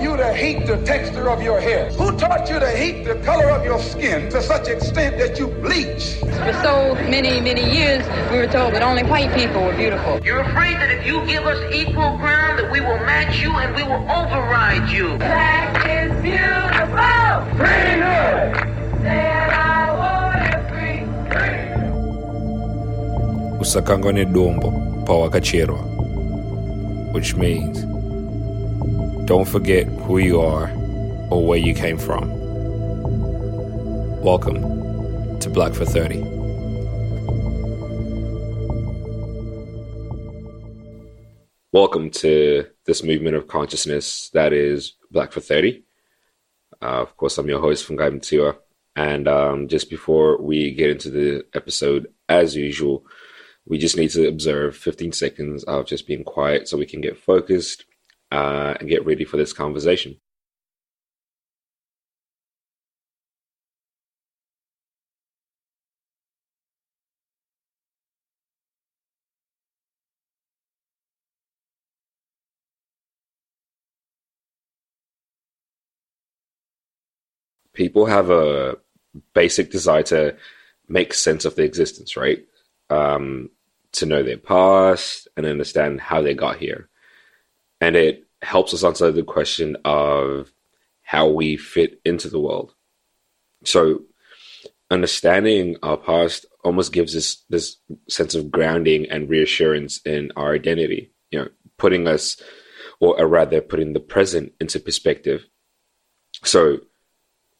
taught you to hate the texture of your hair? Who taught you to hate the color of your skin to such extent that you bleach? For so many, many years, we were told that only white people were beautiful. You're afraid that if you give us equal ground, that we will match you and we will override you. Black is beautiful. Freedom. Said I wanna free. usakangwa nedombo pawakacherwa which means don't forget who you are or where you came from. Welcome to black for 30 welcome to this movement of consciousness that is black for 30 uh, of course i'm your host fungai Mutsiwa and um, just before we get into the episode as usual we just need to observe 15 seconds of just being quiet so we can get focused uh, and get ready for this conversation. People have a basic desire to make sense of their existence, right? Um, to know their past and understand how they got here. And it helps us answer the question of how we fit into the world. So, understanding our past almost gives us this sense of grounding and reassurance in our identity, you know, putting us, or uh, rather, putting the present into perspective. So,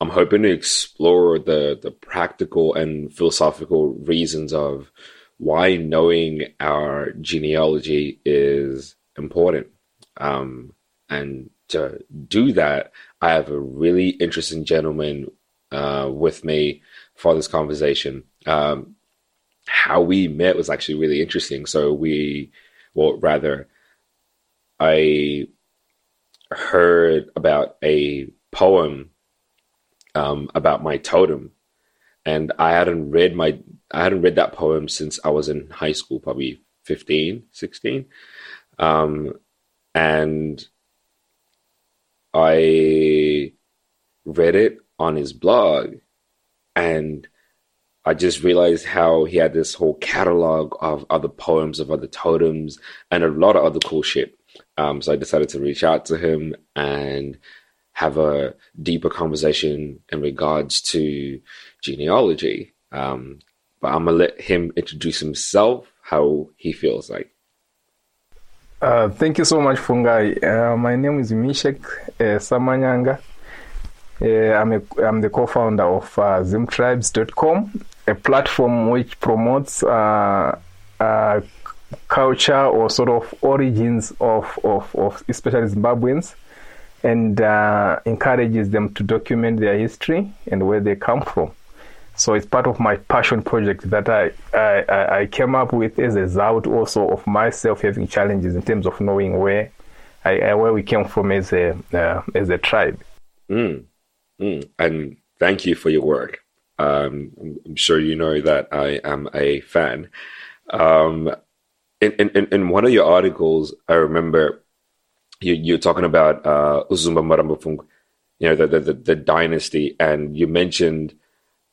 I'm hoping to explore the, the practical and philosophical reasons of why knowing our genealogy is important. Um, and to do that, I have a really interesting gentleman uh, with me for this conversation. Um, how we met was actually really interesting. So we, well, rather, I heard about a poem um, about my totem, and I hadn't read my I hadn't read that poem since I was in high school, probably 15, 16. Um, and I read it on his blog and I just realized how he had this whole catalog of other poems of other totems and a lot of other cool shit. Um, so I decided to reach out to him and have a deeper conversation in regards to genealogy. Um, but I'm gonna let him introduce himself, how he feels like. Uh, thank you so much, Fungai. Uh, my name is Misheck uh, Samanyanga. Uh, I'm, a, I'm the co-founder of uh, ZimTribes.com, a platform which promotes uh, uh, culture or sort of origins of, of, of especially Zimbabweans and encourages them to document their history and where they come from. So it's part of my passion project that I, I, I came up with as a result also of myself having challenges in terms of knowing where I, where we came from as a uh, as a tribe. Mm, mm. And thank you for your work. Um, I'm sure you know that I am a fan. Um, in, in, in one of your articles, I remember you, you're talking about uh, Uzumba Maramba Pfungwe, you know, the, the, the, the dynasty, and you mentioned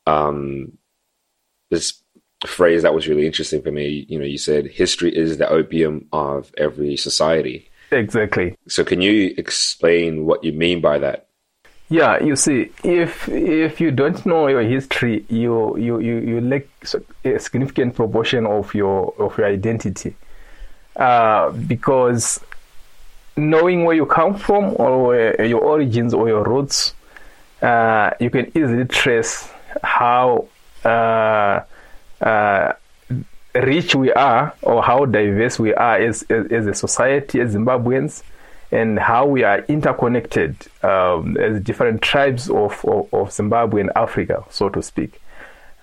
um, this phrase that was really interesting for me. You know, you said history is the opium of every society. Exactly. So, can you explain what you mean by that? Yeah, you see, if if you don't know your history, you you you, you lack a significant proportion of your of your identity, uh, because knowing where you come from or your origins or your roots, uh, you can easily trace how uh, uh, rich we are or how diverse we are as, as, as, a society, as Zimbabweans, and how we are interconnected um, as different tribes of, of, of, Zimbabwe and Africa, so to speak.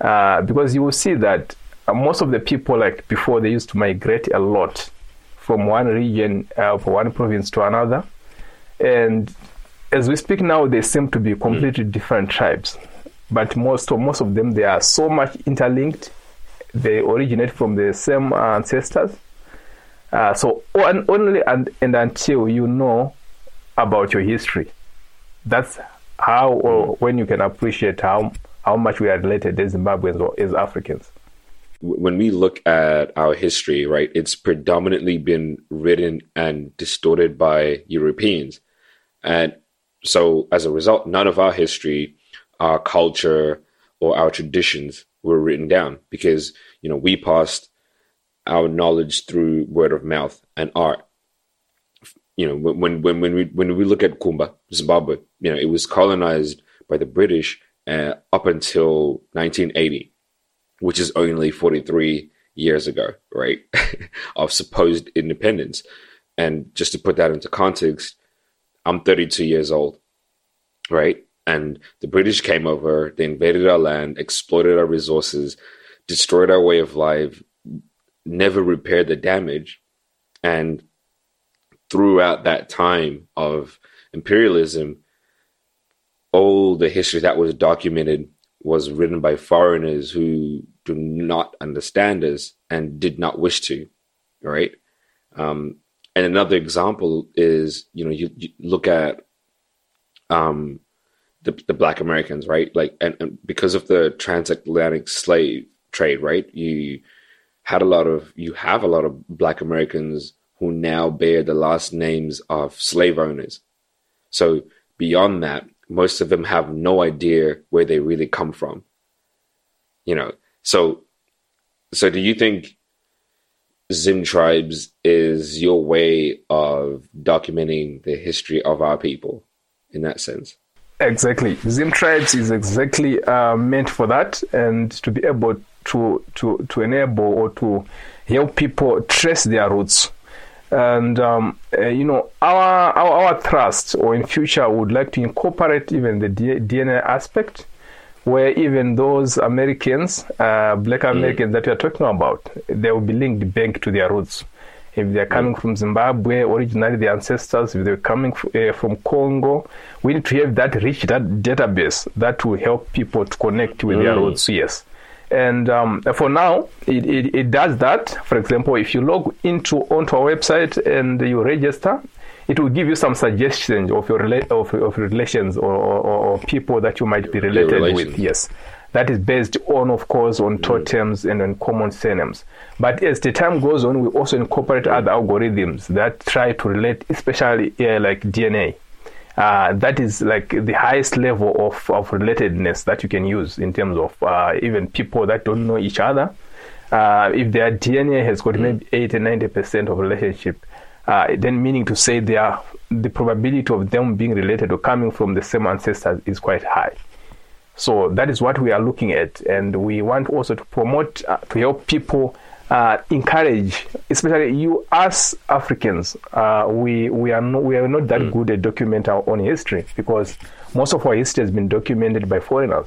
Uh, because you will see that most of the people, like before, they used to migrate a lot from one region, uh, from one province to another. And as we speak now, they seem to be completely different tribes but most of most of them they are so much interlinked. They originate from the same ancestors. Uh, so on, only and, and until you know about your history. That's how or when you can appreciate how how much we are related as Zimbabweans or as Africans. when we look at our history, right, it's predominantly been written and distorted by Europeans. And so as a result, none of our history, our culture, or our traditions were written down because, you know, we passed our knowledge through word of mouth and art. You know, when when when we when we look at Kumba, Zimbabwe, you know, it was colonized by the British uh, up until 1980 which is only 43 years ago, right, of supposed independence. And just to put that into context, I'm 32 years old, right? And the British came over, they invaded our land, exploited our resources, destroyed our way of life, never repaired the damage. And throughout that time of imperialism, all the history that was documented was written by foreigners who do not understand us and did not wish to, right? Um, and another example is, you know, you, you look at um, the, the Black Americans, right? Like, and, and because of the transatlantic slave trade, right? You had a lot of, you have a lot of Black Americans who now bear the last names of slave owners. So beyond that, most of them have no idea where they really come from. You know, so so do you think ZimTribes is your way of documenting the history of our people in that sense? Exactly. ZimTribes is exactly uh, meant for that and to be able to, to, to enable or to help people trace their roots. And, um, uh, you know, our, our, our trust or in future would like to incorporate even the D- DNA aspect where even those Americans, uh, black Americans mm. that we are talking about, they will be linked back to their roots. If they're coming from Zimbabwe, originally their ancestors, if they're coming uh, from Congo, we need to have that rich that database that will help people to connect with mm. their roots. Yes. And um, for now, it, it, it, does that. For example, if you log into onto our website and you register, it will give you some suggestions of your rela- of, of relations or, or, or, people that you might be related with. Yes, that is based on, of course, on totems and on common surnames. But as the time goes on, we also incorporate other algorithms that try to relate, especially uh, like DNA. Uh, that is like the highest level of, of relatedness that you can use in terms of uh, even people that don't know each other. Uh, if their DNA has got maybe 80 90% of relationship, uh, then meaning to say they are, the probability of them being related or coming from the same ancestors is quite high. So that is what we are looking at, and we want also to promote uh, to help people uh, encourage, especially you as Africans. Uh, we we are not we are not that mm. good at documenting our own history because most of our history has been documented by foreigners.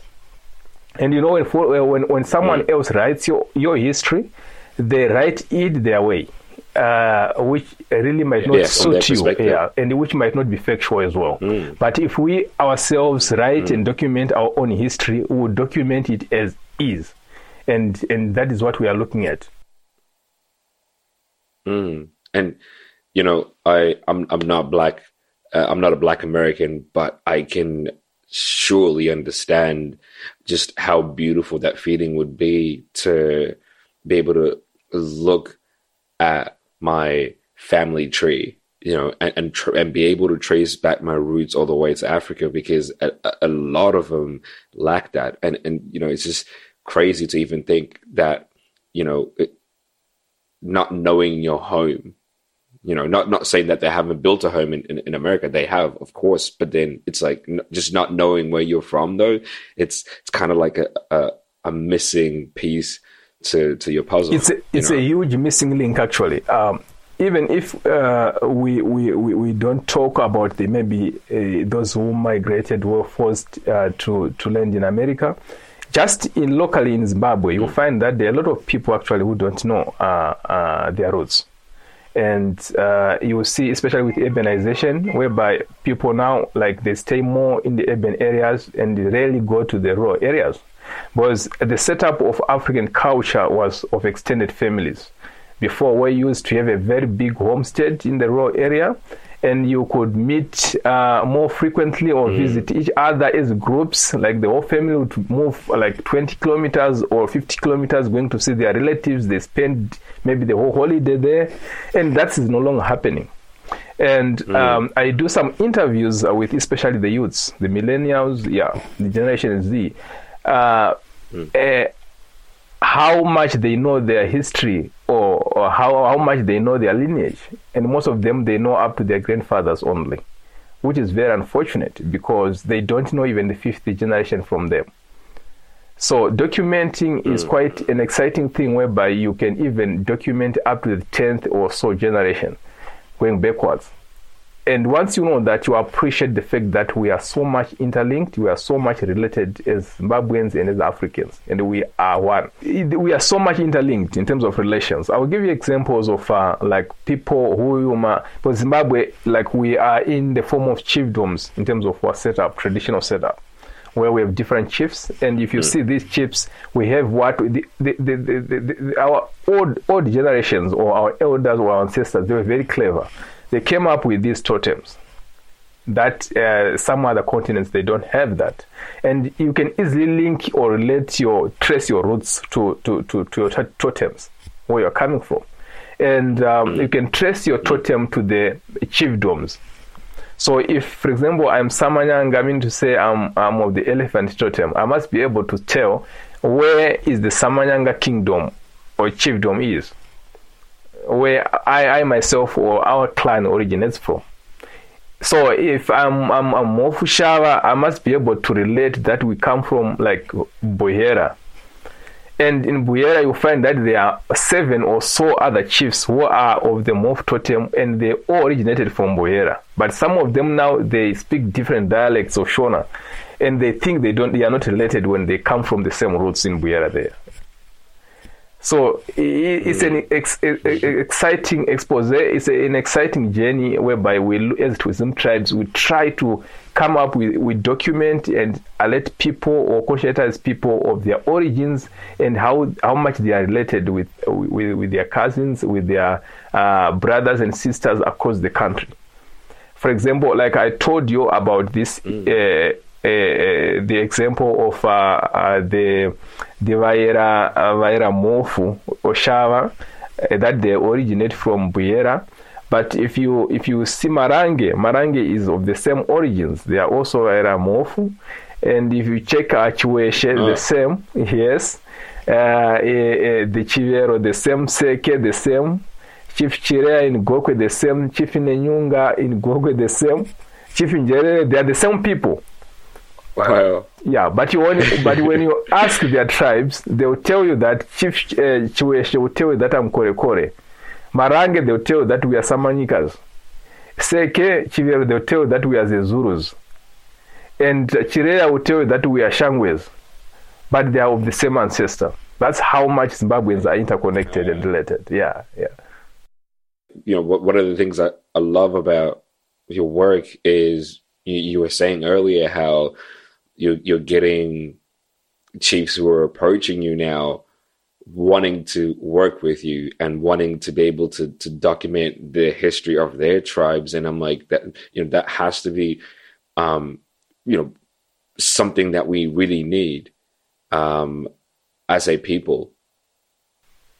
And you know when when when someone mm. else writes your your history, they write it their way uh, which really might not yeah, suit you, yeah, and which might not be factual as well. Mm. But if we ourselves write mm. and document our own history, we will document it as is, and and that is what we are looking at. Mm. And you know, I I'm I'm not black. Uh, I'm not a black American, but I can surely understand just how beautiful that feeling would be to be able to look at my family tree, you know, and and, tr- and be able to trace back my roots all the way to Africa because a, a lot of them lack that, and and you know, it's just crazy to even think that you know, it, not knowing your home you know not not saying that they haven't built a home in, in, in, america. They have of course but then it's like just not knowing where you're from though it's it's kind of like a, a, a missing piece to to your puzzle. It's a, it's know? a huge missing link actually. Um, even if uh, we, we, we, we, don't talk about the maybe uh, those who migrated were forced uh, to, to land in America, just in locally in Zimbabwe, you'll find that there are a lot of people actually who don't know uh, uh, their roots. And uh, you will see, especially with urbanization, whereby people now like they stay more in the urban areas and they rarely go to the rural areas because the setup of African culture was of extended families. Before, we used to have a very big homestead in the rural area, and you could meet uh, more frequently or visit each other as groups. Like the whole family would move like 20 kilometers or 50 kilometers going to see their relatives. They spend maybe the whole holiday there, and that is no longer happening. And um, I do some interviews with especially the youths, the millennials, yeah, the Generation Z. Uh, eh, how much they know their history or, or how, how much they know their lineage. And most of them, they know up to their grandfathers only, which is very unfortunate because they don't know even the fifth generation from them. So documenting is quite an exciting thing whereby you can even document up to the 10th or so generation going backwards. And once you know that, you appreciate the fact that we are so much interlinked, we are so much related as Zimbabweans and as Africans, and we are one. We are so much interlinked in terms of relations. I will give you examples of uh, like people who you ma- for Zimbabwe, like we are in the form of chiefdoms in terms of our setup, traditional setup where we have different chiefs, and if you mm. see these chiefs, we have what the, the, the, the, the, the, our old old generations or our elders or our ancestors they were very clever. They came up with these totems that uh, some other continents they don't have that, and you can easily link or relate your trace your roots to to to, to your totems where you're coming from, and um, you can trace your totem to the chiefdoms. So if, for example, I'm Samanyanga, I mean to say I'm, I'm of the elephant totem, I must be able to tell where is the Samanyanga kingdom or chiefdom is, where I, I myself or our clan originates from. So if I'm I'm, I'm Mofushava, I must be able to relate that we come from like Buhera. And in Buhera, you find that there are seven or so other chiefs who are of the Mof totem, and they all originated from Buhera. But some of them now they speak different dialects of Shona, and they think they don't, they are not related when they come from the same roots in Buhera there. So it's an ex- e- e- exciting expose. It's an exciting journey whereby we, as ZimTribes, we try to come up with, with document and alert people or conscientize people of their origins and how how much they are related with with, with their cousins, with their uh, brothers and sisters across the country. For example, like I told you about this, uh, uh, the example of uh, uh, the the Vaira uh, Vaira Mofu Oshava uh, that they originate from Buyera. But if you if you see Marange, Marange is of the same origins. They are also Vaira Mofu, and if you check Achueshe, Oh. the same. Yes, uh, uh, the Chivero, the same Seke, the same. Chief Chirea in Gokwe the same, Chief Nenyunga in Gokwe the same, Chief Njerere, they are the same people. Wow. Yeah, but you when, but when you ask their tribes, they will tell you that Chief uh, Chiweshe will tell you that I'm Kore Kore. Marange, they will tell you that we are Samanyikas. Seke, Chivero, they will tell you that we are the Zulus. And Chireya will tell you that we are Shangwes. But they are of the same ancestor. That's how much Zimbabweans are interconnected and related. Yeah, yeah. you know, what, one of the things that I love about your work is you, you were saying earlier how you, you're getting chiefs who are approaching you now wanting to work with you and wanting to be able to, to document the history of their tribes. And I'm like, that, you know, that has to be, um, you know, something that we really need, um, as a people.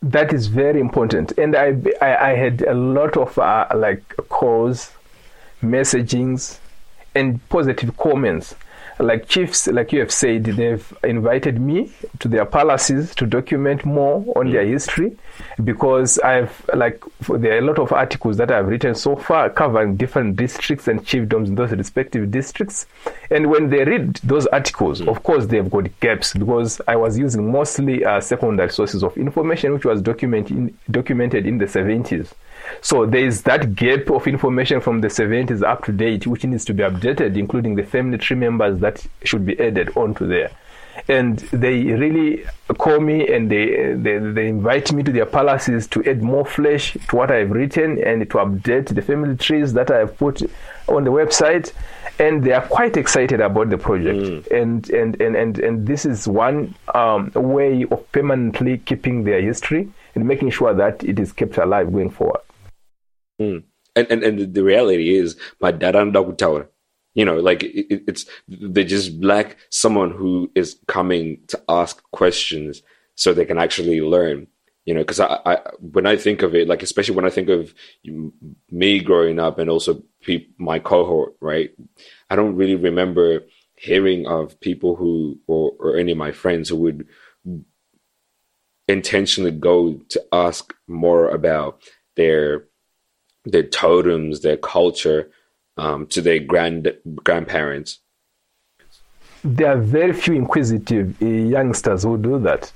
that is very important and i i, I had a lot of uh, like calls messagings and positive comments like chiefs like you have said they've invited me to their palaces to document more on their history because i've like there are a lot of articles that i've written so far covering different districts and chiefdoms in those respective districts. And when they read those articles of course they've got gaps because i was using mostly uh, secondary sources of information which was documented documented in the 70s so there is that gap of information from the 70s up to date, which needs to be updated, including the family tree members that should be added onto there. And they really call me and they, they they invite me to their palaces to add more flesh to what I've written and to update the family trees that I've put on the website. And they are quite excited about the project. And, and, and, and, and this is one um, way of permanently keeping their history and making sure that it is kept alive going forward. And and, and and the reality is my dad and tower. You know like it, it's they just lack someone who is coming to ask questions so they can actually learn. You know because I, I when i think of it like especially when i think of me growing up and also pe- my cohort right? I don't really remember hearing of people who or, or any of my friends who would intentionally go to ask more about their their totems, their culture, um, to their grand grandparents. There are very few inquisitive uh, youngsters who do that,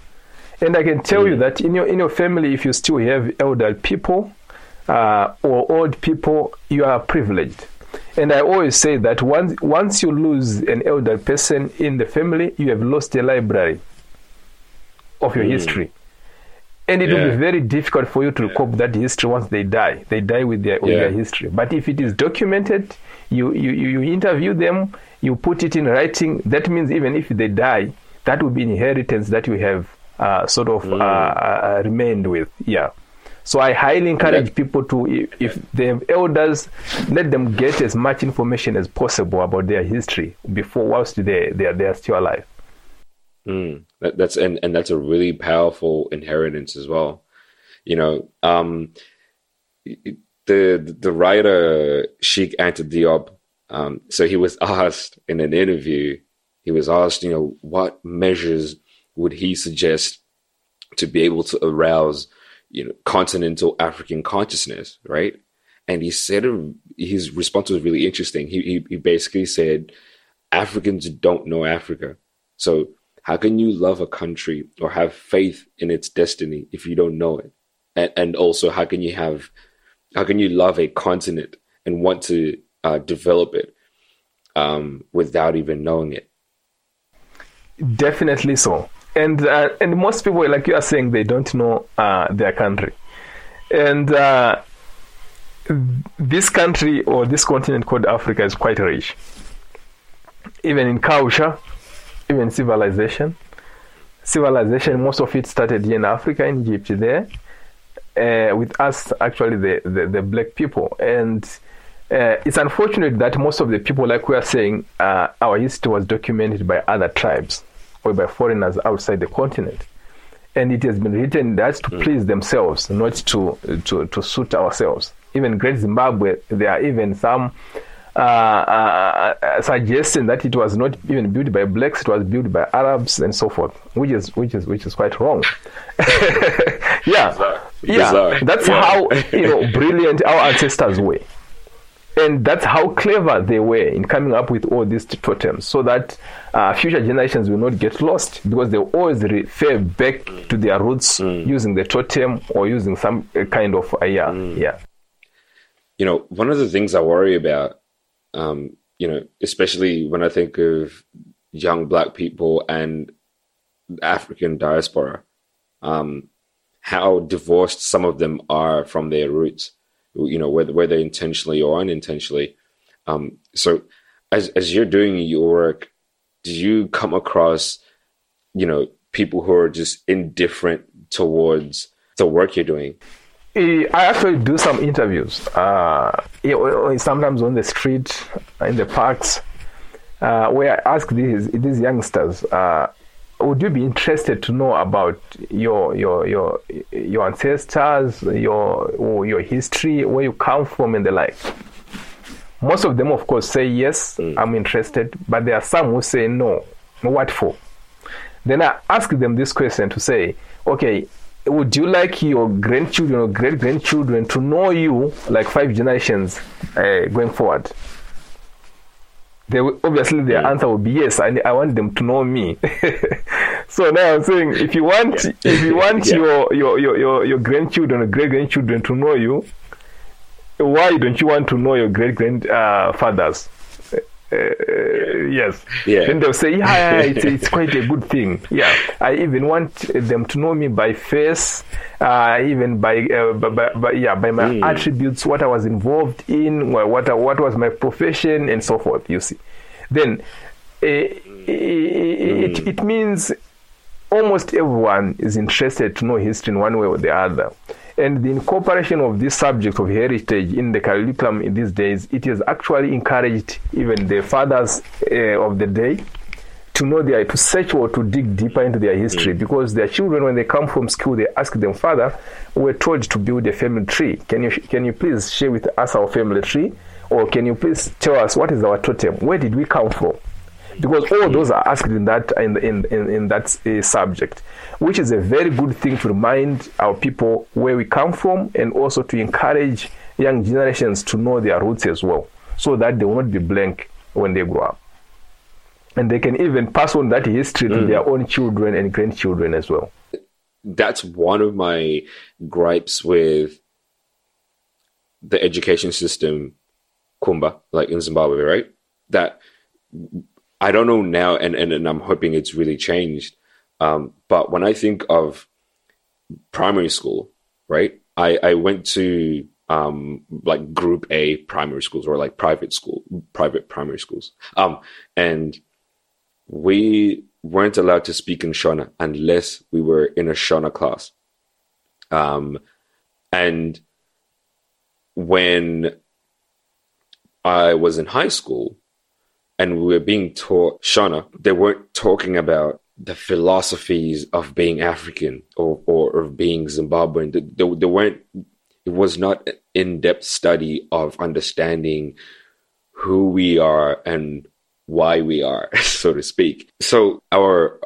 and I can tell mm. you that in your in your family, if you still have elder people uh, or old people, you are privileged. And I always say that once once you lose an elder person in the family, you have lost a library of your mm. history and it yeah. will be very difficult for you to yeah. cope that history once they die. They die with their, with yeah. their history. But if it is documented, you, you, you interview them, you put it in writing. That means even if they die, that will be inheritance that you have uh, sort of mm. uh, uh, remained with. Yeah. So I highly encourage people to, if, if they have elders, let them get as much information as possible about their history before whilst they they are, they are still alive. Mm, that, that's and and that's a really powerful inheritance as well. You know, um, the the writer Cheikh Anta Diop. Um, so he was asked in an interview. He was asked, you know, what measures would he suggest to be able to arouse, you know, continental African consciousness, right? And he said his response was really interesting. He he, he basically said, Africans don't know Africa, so how can you love a country or have faith in its destiny if you don't know it? And, and also, how can you have, how can you love a continent and want to uh, develop it um, without even knowing it? Definitely so. And uh, and most people, like you are saying, they don't know uh, their country. And uh, this country or this continent called Africa is quite rich. Even in culture, even civilization. Civilization, most of it started here in Africa, in Egypt, there, uh, with us actually the, the, the black people. And uh, it's unfortunate that most of the people, like we are saying, uh, our history was documented by other tribes or by foreigners outside the continent. And it has been written that to mm. please themselves, not to, to, to suit ourselves. Even Great Zimbabwe, there are even some uh, uh, uh, suggesting that it was not even built by blacks, it was built by Arabs and so forth, which is which is which is quite wrong. yeah, Bizarre. yeah, Bizarre. that's yeah. how you know brilliant our ancestors were. And that's how clever they were in coming up with all these totems, so that uh, future generations will not get lost because they always refer back to their roots mm. using the totem or using some kind of uh, yeah, mm. yeah. You know, one of the things I worry about um, you know, especially when I think of young black people and African diaspora, um, how divorced some of them are from their roots, you know, whether, whether intentionally or unintentionally. Um, so as, as you're doing your work, do you come across, you know, people who are just indifferent towards the work you're doing? I actually do some interviews. Uh, sometimes on the street, in the parks, uh, where I ask these these youngsters, uh, would you be interested to know about your your your your ancestors, your your history, where you come from, and the like? Most of them, of course, say yes, mm. I'm interested, but there are some who say no. What for? Then I ask them this question to say, okay, would you like your grandchildren or great grandchildren to know you like five generations uh, going forward? They will, obviously their answer will be yes. I, I want them to know me. so now I'm saying if you want if you want yeah. your, your, your, your, your grandchildren or great grandchildren to know you, why don't you want to know your great grandfathers? Uh, uh, yes. Yeah. Then they'll say, yeah, it's, it's quite a good thing. Yeah. I even want them to know me by face, uh, even by, uh, by, by, yeah, by my mm. attributes, what I was involved in, what, what was my profession, and so forth. You see. Then uh, mm. it, it means almost everyone is interested to know history in one way or the other. And the incorporation of this subject of heritage in the curriculum in these days, it has actually encouraged even the fathers uh, of the day to know their to search or to dig deeper into their history. Because their children when they come from school they ask them father we're told to build a family tree. Can you can you please share with us our family tree? Or can you please tell us what is our totem? Where did we come from? Because all those are asked in that in in in, in that uh, subject which is a very good thing to remind our people where we come from and also to encourage young generations to know their roots as well so that they will not be blank when they grow up and they can even pass on that history to mm. their own children and grandchildren as well. That's one of my gripes with the education system, Kumba, like in Zimbabwe, right? That I don't know now, and, and, and I'm hoping it's really changed. Um, but when I think of primary school, right, I, I went to um, like group A primary schools or like private school, private primary schools. Um, and we weren't allowed to speak in Shona unless we were in a Shona class. Um, and when I was in high school and we were being taught Shona, they weren't talking about the philosophies of being African or, or of being Zimbabwean. They weren't, it was not an in-depth study of understanding who we are and why we are, so to speak. So our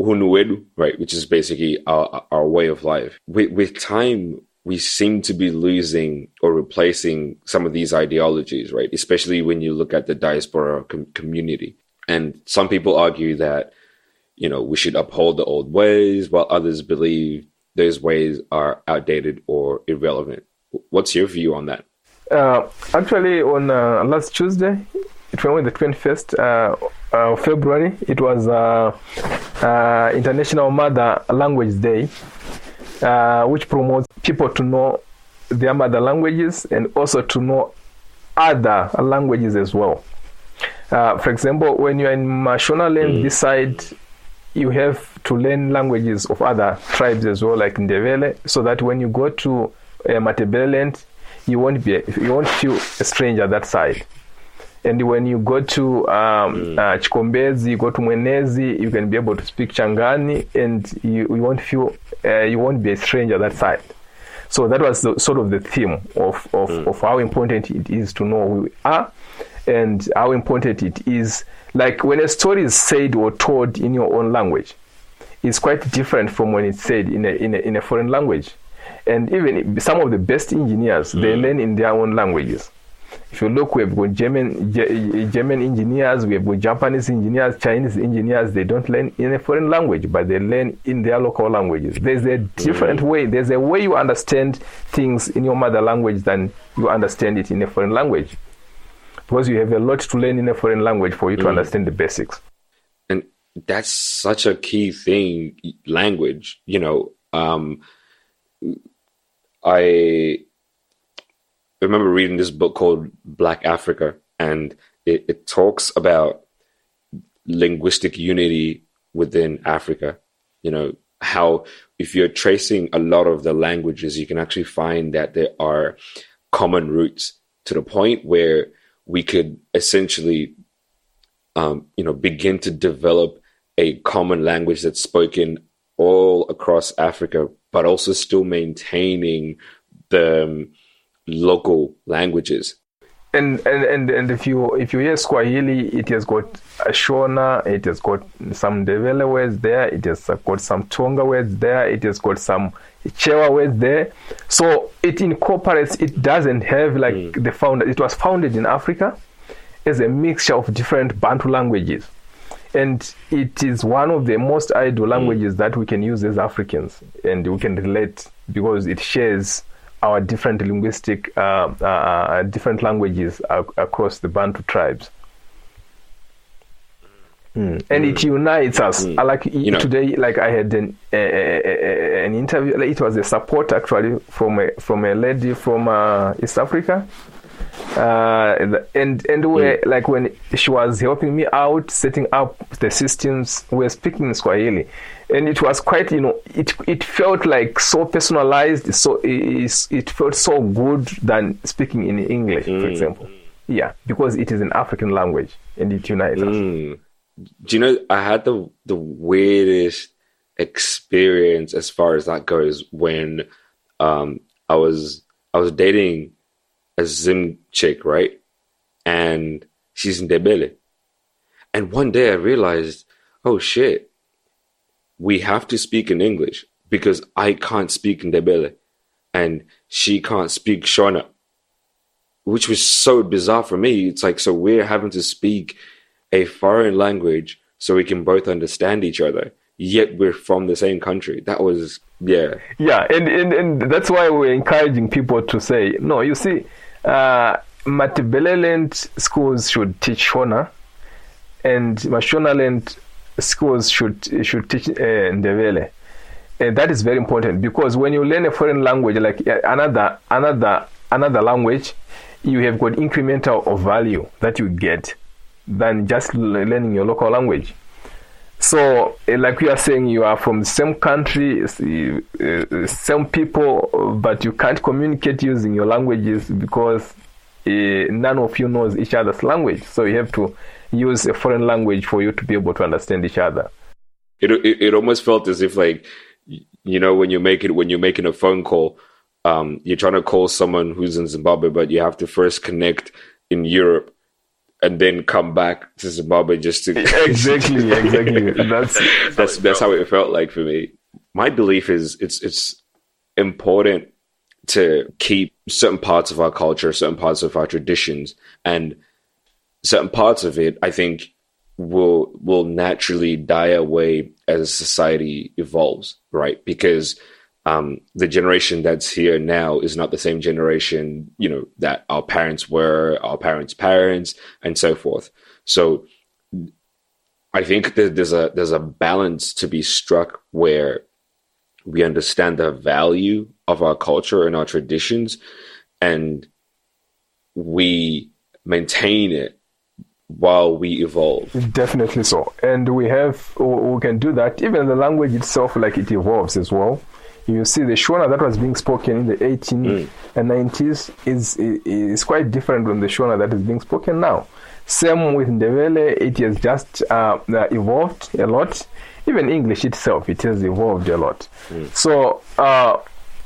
hunuwedu, right, which is basically our, our way of life. With, with time, we seem to be losing or replacing some of these ideologies, right? Especially when you look at the diaspora com- community. And some people argue that, you know, we should uphold the old ways, while others believe those ways are outdated or irrelevant. What's your view on that? Uh, actually, on uh, last Tuesday, it was the 21st uh, uh, February, it was uh, uh, International Mother Language Day, uh, which promotes people to know their mother languages and also to know other languages as well. Uh, for example, when you're in Mashona land, this side, you have to learn languages of other tribes as well, like Ndebele, so that when you go to uh, Matabeleland, you won't be you won't feel a stranger that side. And when you go to um, uh, Chikombezi, you go to Mwenezi, you can be able to speak Shangani, and you, you won't feel uh, you won't be a stranger that side. So that was the, sort of the theme of of, of how important it is to know who we are, and how important it is. Like when a story is said or told in your own language, it's quite different from when it's said in a in a, in a foreign language. And even some of the best engineers, they mm. learn in their own languages. If you look, we've got German Ge- German engineers, we have got Japanese engineers, Chinese engineers. They don't learn in a foreign language, but they learn in their local languages. There's a different mm. way. There's a way you understand things in your mother language than you understand it in a foreign language, because you have a lot to learn in a foreign language for you to understand the basics. and that's such a key thing language you know um i remember reading this book called black africa and it, it talks about linguistic unity within africa you know how if you're tracing a lot of the languages you can actually find that there are common roots to the point where we could essentially um, you know, begin to develop a common language that's spoken all across Africa, but also still maintaining the um, local languages. And, and and and if you if you hear Swahili, it has got Shona, it has got some Ndebele words there, it has got some Tonga words there, it has got some Chewa words there. So it incorporates. It doesn't have like hmm. the founder. It was founded in Africa as a mixture of different Bantu languages, and it is one of the most idle hmm. languages that we can use as Africans, and we can relate because it shares our different linguistic, uh, uh, uh, different languages ac- across the Bantu tribes. Mm. And it unites us. I Like know- today, like I had an uh, an interview. like, It was a support actually from a from a lady from uh, East Africa, Uh, and and we like when she was helping me out setting up the systems we were speaking swahili and it was quite you know it it felt like so personalized so it, it felt so good than speaking in english for example yeah because it is an african language and it unites us Mm. Do you know I had the the weirdest experience as far as that goes when um I was I was dating a Zim chick, right? And she's Ndebele. And one day I realized, oh shit, we have to speak in English because I can't speak in Ndebele and she can't speak Shona. Which was so bizarre for me. It's like so we're having to speak a foreign language so we can both understand each other. Yet we're from the same country. That was yeah. yeah and, and and that's why we're encouraging people to say no you see uh Matabeleland schools should teach Shona and Mashonaland schools should should teach uh, Ndebele and that is very important because when you learn a foreign language like uh, another another another language you have got incremental of value that you get than just learning your local language so, eh, like we are saying, you are from the same country, uh, same people, but you can't communicate using your languages because uh, none of you knows each other's language. So you have to use a foreign language for you to be able to understand each other. It it, it almost felt as if like you know when you make it when you're making a phone call, um, you're trying to call someone who's in Zimbabwe, but you have to first connect in Europe and then come back to Zimbabwe just to Exactly, exactly. That's that's that's how it felt like for me. My belief is it's it's important to keep certain parts of our culture, certain parts of our traditions, and certain parts of it. I think will will naturally die away as society evolves, right? Because um, the generation that's here now is not the same generation, you know, that our parents were, our parents' parents, and so forth. So I think that there's a there's a balance to be struck where we understand the value of our culture and our traditions, and we maintain it while we evolve. Definitely so. And we have, we can do that. Even the language itself, like it evolves as well. You see, the Shona that was being spoken in the eighteen and nineties is, is quite different from the Shona that is being spoken now. Same with Ndebele, it has just uh, evolved a lot. Even English itself, it has evolved a lot. So, uh,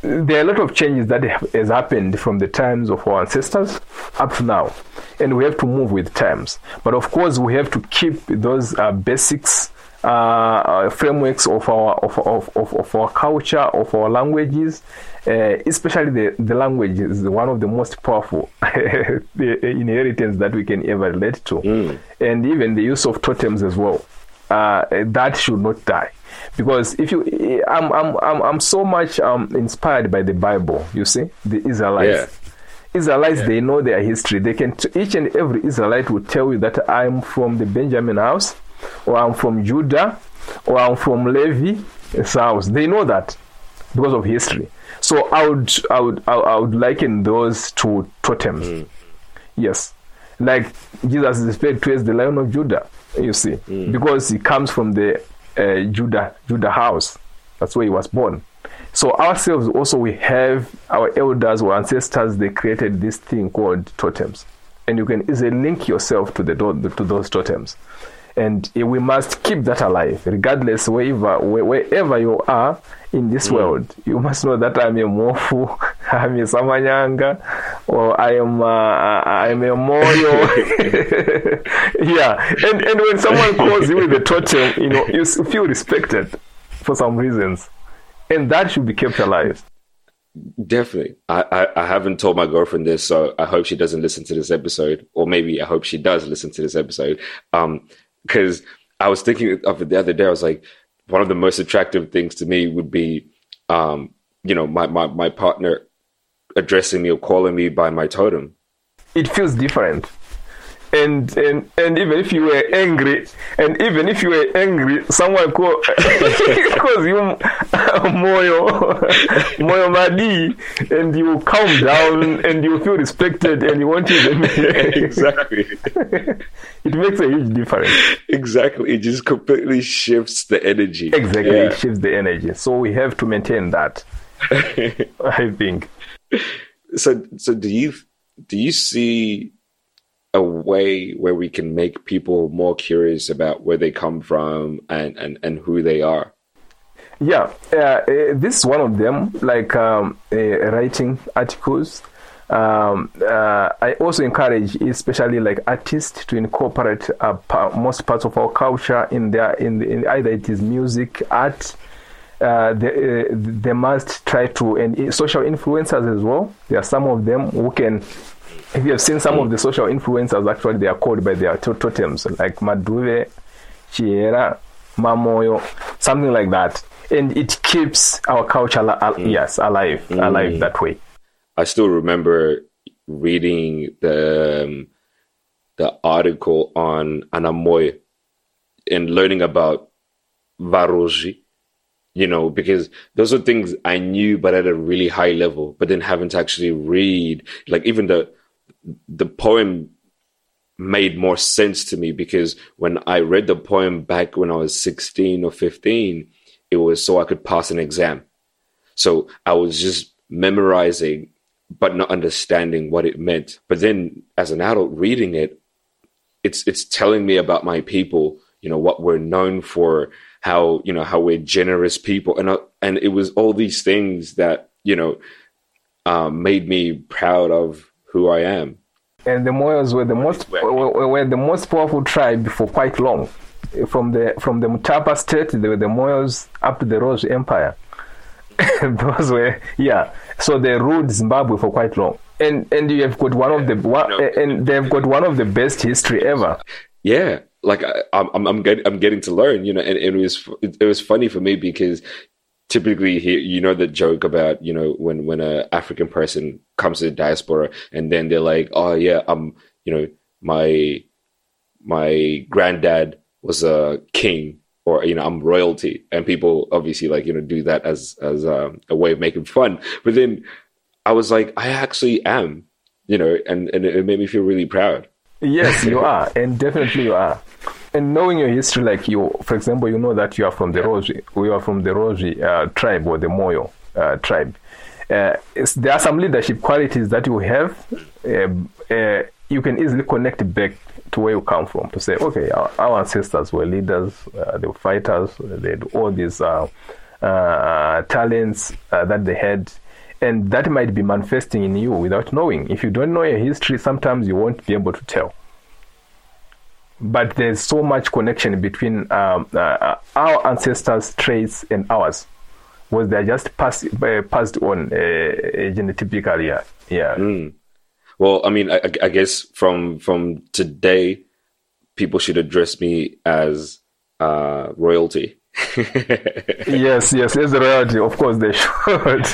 there are a lot of changes that has happened from the times of our ancestors up to now, and we have to move with times. But of course, we have to keep those uh, basics, uh, uh, frameworks of our of, of, of, of our culture, of our languages, uh, especially the the language is one of the most powerful the inheritance that we can ever relate to, and even the use of totems as well. Uh, that should not die because if you i'm i'm i'm, I'm so much um, inspired by the bible you see the israelites. Israelites they know their history. They can t- each and every israelite will tell you that i'm from the benjamin house or i'm from judah or i'm from levi's uh, house they know that because of history. So i would i would i would liken those to totems. Mm. Yes. Like jesus is referred to as the lion of judah you see mm. because he comes from the uh, Judah Judah house. That's where he was born. So ourselves also we have our elders or ancestors. They created this thing called totems, and you can easily link yourself to the to those totems. And eh, we must keep that alive, regardless wherever wherever you are in this world. You must know that I'm a Mofu, I'm a Samanyanga, or I am uh, I am a Moyo. yeah, and and when someone calls you with a totem, you know you feel respected for some reasons, and that should be kept alive. Definitely. I, I, I haven't told my girlfriend this, so I hope she doesn't listen to this episode, or maybe I hope she does listen to this episode. Um, because I was thinking of it the other day. I was like, one of the most attractive things to me would be, um, you know, my, my, my partner addressing me or calling me by my totem. it feels different and and and even if you were angry, and even if you were angry, someone call, calls you moyo moyo madi, and you calm down and you feel respected and you want to. exactly. it makes a huge difference. Exactly. It just completely shifts the energy. Exactly, Yeah. it shifts the energy. So we have to maintain that. I think. so so do you do you see a way where we can make people more curious about where they come from and and, and who they are Yeah, uh, uh, this is one of them, like um, uh, writing articles. Um, uh, I also encourage, especially like artists, to incorporate uh, most parts of our culture in their in, in either it is music, art. Uh, they, uh, they must try to and social influencers as well. There are some of them who can. If you have seen some of the social influencers, actually they are called by their to- totems, like Maduve, Chihera, Mamoyo, something like that. And it keeps our culture, ali- al- yes, alive, alive that way. i still remember reading the um, the article on anamoy and learning about vaRozvi you know because those are things i knew but at a really high level but then having to actually read like even the the poem made more sense to me because when I read the poem back when I was 16 or 15, it was so I could pass an exam. So I was just memorizing, but not understanding what it meant. But then as an adult reading it, it's, it's telling me about my people, you know, what we're known for, how, you know, how we're generous people. And, I, and it was all these things that, you know, um, made me proud of who I am. And the Moyos were the most were, were the most powerful tribe for quite long. From the from the Mutapa state, they were the Moyos up to the Rozvi Empire. Those were yeah. So they ruled Zimbabwe for quite long. And and you have got one of the one, and they've got one of the best history ever. yeah like I, i'm i'm getting i'm getting to learn you know and, and it was it was funny for me because typically here you know the joke about you know when when a african person comes to the diaspora and then they're like oh yeah i'm you know my my granddad was a king or you know i'm royalty. And people obviously like you know do that as as um, a way of making fun. But then i was like i actually am you know and and it made me feel really proud. Yes, you are, and definitely you are. And knowing your history, like you, for example, you know that you are from the Rozvi, we are from the Rozvi uh, tribe or the Moyo uh, tribe. Uh, it's- there are some leadership qualities that you have. Uh, uh, you can easily connect back to where you come from to say, okay, our, our ancestors were leaders, uh, they were fighters, they had all these uh, uh, talents uh, that they had and that might be manifesting in you without knowing. If you don't know your history, sometimes you won't be able to tell. But there's so much connection between um, uh, our ancestors' traits and ours, was they're just pass, uh, passed on uh, genotypically. Yeah. yeah. Well, I mean, I, I guess from from today, people should address me as uh, royalty. yes, yes, as a royalty, of course they should.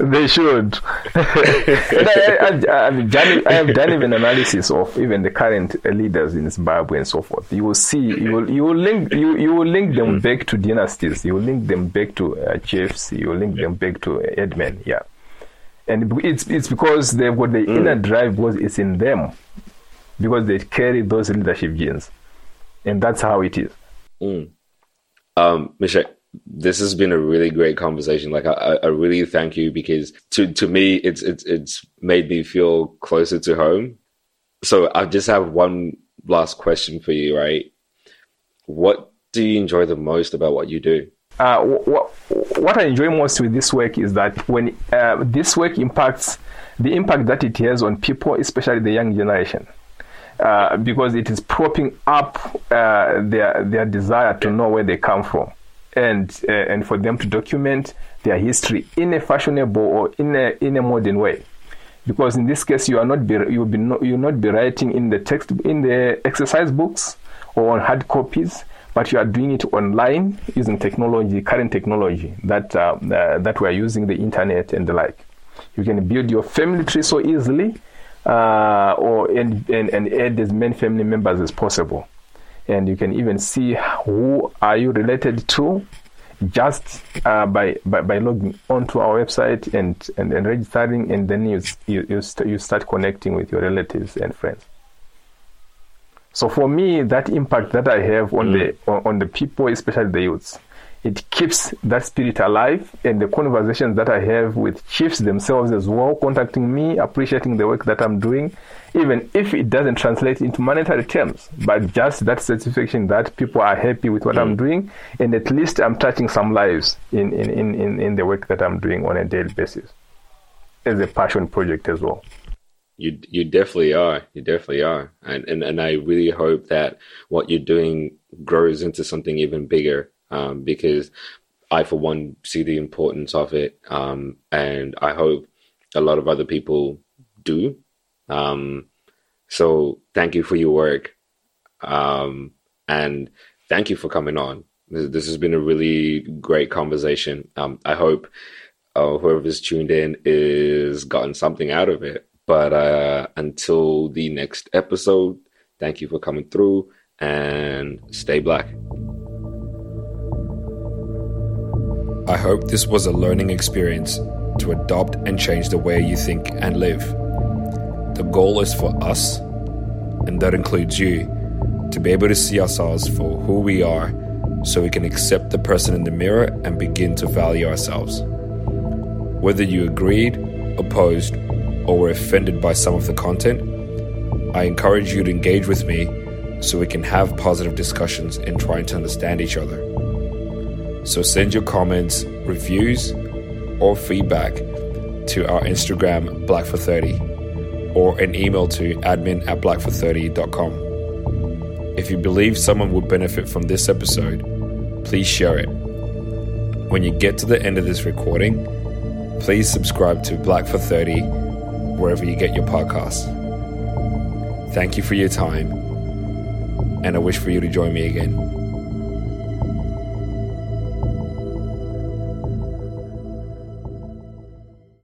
they should. I, I, I, I've done, I have done even analysis of even the current leaders in Zimbabwe and so forth. You will see, you will, you will link, you, you will link them back to dynasties. You will link them back to uh, chiefs. You will link them back to uh, headmen. Yeah, and it's it's because they've got the inner drive because it's in them, because they carry those leadership genes, and that's how it is. Um, Misheck, this has been a really great conversation. Like, I, I I really thank you because to to me, it's it's it's made me feel closer to home. So I just have one last question for you, right? What do you enjoy the most about what you do? uh, what, what I enjoy most with this work is that when uh, this work impacts the impact that it has on people, especially the young generation, uh, because it is propping up uh, their their desire to know where they come from, and uh, and for them to document their history in a fashionable or in a in a modern way. Because in this case, you are not be you will be no, you not be writing in the text in the exercise books or on hard copies, but you are doing it online using technology, current technology that uh, uh, that we are using, the internet and the like. You can build your family tree so easily. Uh, or and, and, and add as many family members as possible. And you can even see who are you related to just uh, by, by by logging onto our website and, and, and registering, and then you you you, st- you start connecting with your relatives and friends. So for me, that impact that I have on the on, on the people, especially the youths, it keeps that spirit alive. And the conversations that I have with chiefs themselves as well, contacting me, appreciating the work that I'm doing, even if it doesn't translate into monetary terms, but just that satisfaction that people are happy with what I'm mm. doing, and at least I'm touching some lives in, in, in, in, in the work that I'm doing on a daily basis as a passion project as well. You you definitely are. You definitely are. And and, and I really hope that what you're doing grows into something even bigger. Um, because I for one see the importance of it. Um, and I hope a lot of other people do. Um, so thank you for your work. Um, and thank you for coming on. This, this has been a really great conversation. Um, I hope uh, whoever's tuned in is gotten something out of it. But uh, until the next episode, thank you for coming through and stay black. I hope this was a learning experience to adopt and change the way you think and live. The goal is for us, and that includes you, to be able to see ourselves for who we are so we can accept the person in the mirror and begin to value ourselves. Whether you agreed, opposed, or were offended by some of the content, I encourage you to engage with me so we can have positive discussions and trying to understand each other. So send your comments, reviews, or feedback to our Instagram, Black for 30, or an email to admin at blackfor30.com. If you believe someone would benefit from this episode, please share it. When you get to the end of this recording, please subscribe to Black for 30 wherever you get your podcasts. Thank you for your time, and I wish for you to join me again.